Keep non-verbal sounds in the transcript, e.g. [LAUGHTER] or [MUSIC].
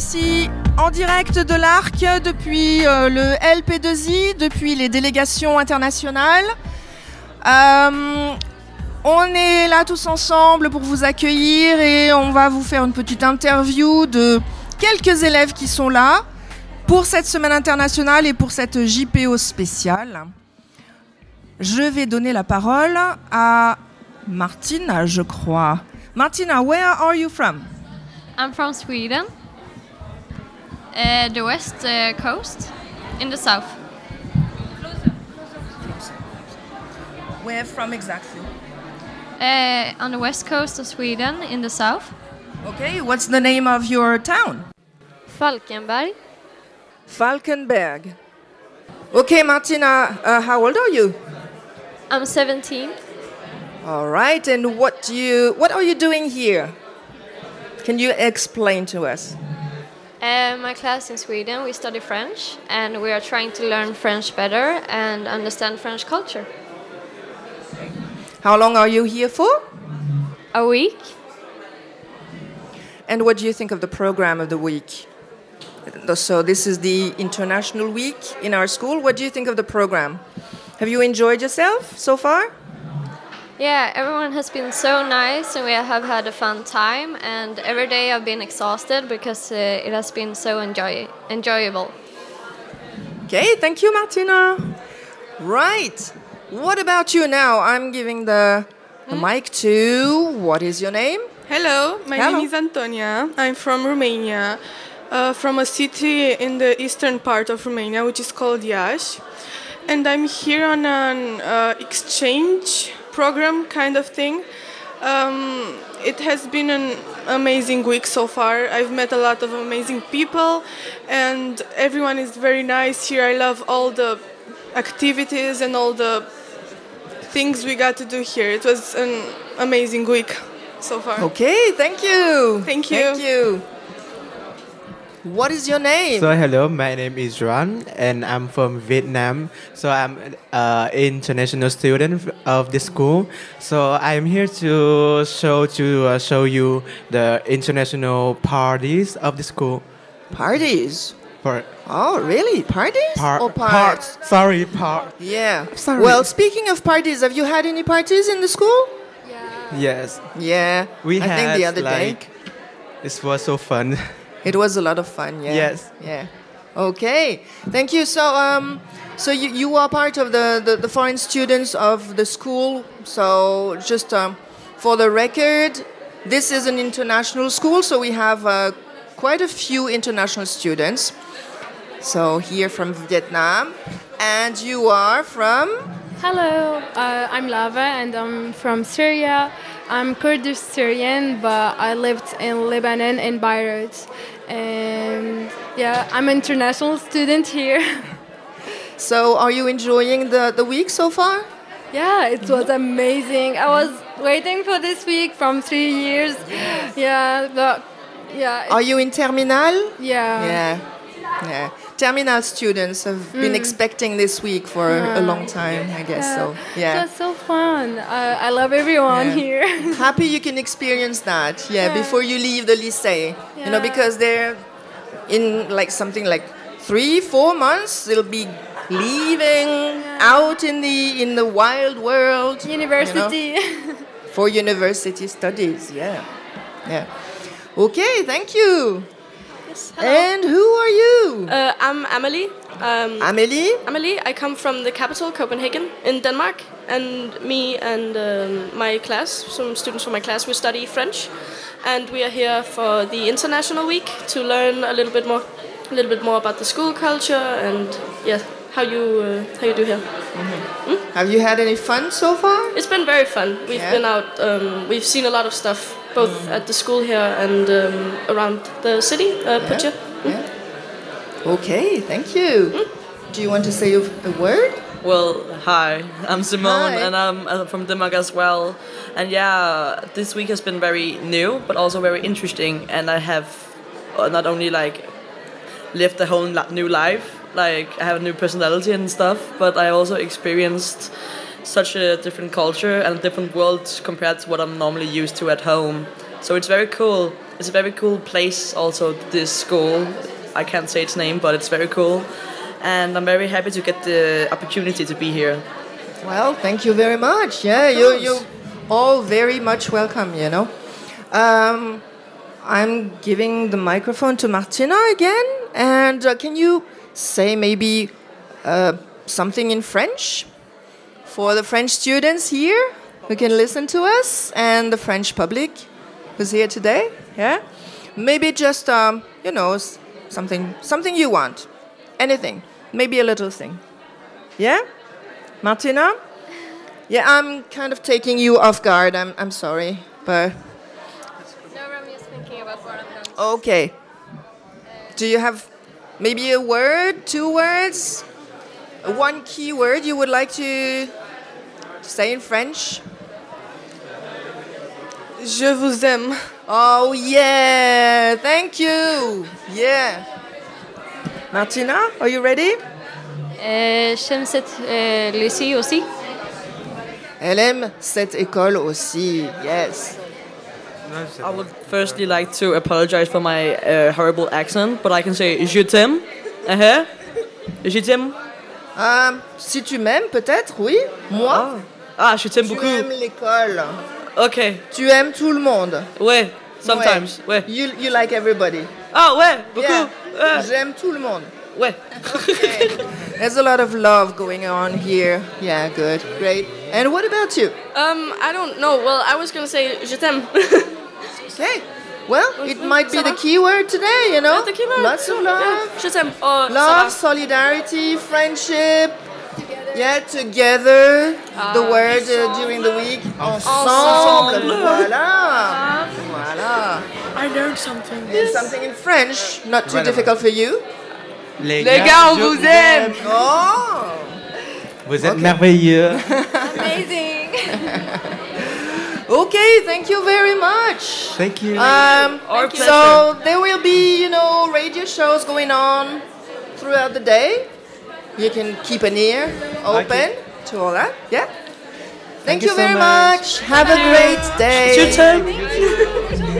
ici en direct de l'Arc depuis euh, le LP2I, depuis les délégations internationales. Euh, on est là tous ensemble pour vous accueillir et on va vous faire une petite interview de quelques élèves qui sont là pour cette semaine internationale et pour cette JPO spéciale. Je vais donner la parole à Martina, je crois. Martina, where are you from? I'm from Sweden, uh, the west uh, coast, in the south. Where from exactly? Uh, on the west coast of Sweden, in the south. Okay, what's the name of your town? Falkenberg. Falkenberg. Okay, Martina, uh, how old are you? I'm 17. All right, and what do you what are you doing here? Can you explain to us? Uh, my class in Sweden, we study French, and we are trying to learn French better and understand French culture. How long are you here for? A week. And what do you think of the program of the week? So this is the international week in our school. What do you think of the program? Have you enjoyed yourself so far? Yeah, everyone has been so nice, and we have had a fun time. And every day I've been exhausted because uh, it has been so enjoy- enjoyable. Okay, thank you, Martina. Right. What about you now? I'm giving the, the mic to what is your name? Hello, my Hello. name is Antonia. I'm from Romania, uh, from a city in the eastern part of Romania, which is called Iași. And I'm here on an uh, exchange program kind of thing. Um, it has been an amazing week so far. I've met a lot of amazing people, and everyone is very nice here. I love all the activities and all the things we got to do here. It was an amazing week so far. Okay, thank you. Thank you. Thank you. What is your name? So hello, my name is Ron, and I'm from Vietnam. So I'm uh, international student of the school. So I'm here to show to uh, show you the international parties of the school. Parties. Par- Oh, really? Parties par- or part- parts? Sorry, part. Yeah. Sorry. Well, speaking of parties, have you had any parties in the school? Yeah. Yes, Yeah. we I had think the other like. day. This was so fun. [LAUGHS] It was a lot of fun. Yeah. Yes. Yeah. Okay. Thank you. So, um, so you, you are part of the, the, the foreign students of the school. So, just um, for the record, this is an international school. So we have uh, quite a few international students. So here from Vietnam, and you are from. Hello, uh, I'm Lava and I'm from Syria. I'm Kurdish Syrian, but I lived in Lebanon in Beirut. And yeah, I'm an international student here. [LAUGHS] So, are you enjoying the, the week so far? yeah, it was amazing. I was waiting for this week from three years. Yeah, but yeah, Are you in terminal? yeah. Yeah, yeah. Terminal students have been expecting this week for a, a Mm. Long time, I guess. So, yeah. was so fun. I, I love everyone Yeah. here. [LAUGHS] Happy you can experience that, yeah, Yeah. before you leave the lycée. You know, because they're in like something like three, four months, they'll be leaving out in the in the wild world. you know, University. for university studies, yeah. Yeah. Okay, thank you. And who are you? Uh, I'm Amelie. Um, Amelie? Amelie, I come from the capital, Copenhagen, in Denmark. And me and um, my class, some students from my class, we study French. And we are here for the International Week to learn a little bit more, a little bit more about the school culture and yeah, how you uh, how you do here. Have you had any fun so far? It's been very fun. We've Yeah. been out. Um, we've seen a lot of stuff, both at the school here and um, around the city, uh, Poitiers. Yeah. Okay, thank you. Do you want to say a, a word? Well, hi, I'm Simone, Hi. and I'm uh, from Denmark as well. And yeah, this week has been very new, but also very interesting. And I have uh, not only like lived a whole new life, like I have a new personality and stuff, but I also experienced such a different culture and a different world compared to what I'm normally used to at home. So it's very cool it's a very cool place. Also, this school. I can't say its name, but it's very cool, and I'm very happy to get the opportunity to be here. Well, thank you very much. Yeah, you you all very much welcome. You know, um, I'm giving the microphone to Martina again, and uh, can you say maybe uh, something in French for the French students here who can listen to us and the French public who's here today? Yeah, maybe just um, you know something something you want, anything, maybe a little thing. Yeah. Martina? Yeah, I'm kind of taking you off guard. I'm, I'm sorry, but No, I'm just thinking about what I'm going to okay. Do you have maybe a word, two words, one key word you would like to say in French? Je vous aime. Oh yeah, thank you. Yeah. Martina, are you ready? Euh, J'aime cette euh, lycée aussi. Elle aime cette école aussi. Yes. I would firstly like to apologize for my uh, horrible accent, but I can say je t'aime. Uh-huh. Je t'aime. Euh, si tu m'aimes, peut-être, oui. Moi, Ah, je t'aime tu beaucoup. aimes l'école. Okay. Tu aimes tout le monde. Ouais. Sometimes. Ouais. Ouais. You, you like everybody. Ah, ouais. Beaucoup. Yeah. Ouais. J'aime tout le monde. Ouais. [LAUGHS] There's a lot of love going on here. Yeah, good. Great. And what about you? Um, I don't know. Well, I was gonna say je t'aime. [LAUGHS] Okay. Well, it might be the va? keyword today, you know? the keyword. Lots of love. Yeah, je t'aime. Oh, Love, solidarity, friendship. Yeah, together. the word uh, during the week. Ensemble. Voilà. Voilà. I learned something. And something in French, not too difficult for you. Les, Les gars, on vous aime. Oh. Vous êtes merveilleux. Amazing! [LAUGHS] Okay, thank you very much. Thank you. Um, Our so there will be, you know, radio shows going on throughout the day. You can keep an ear open to all that. Yeah. Thank, you you so very much. much. Have a great day. It's your t'aime.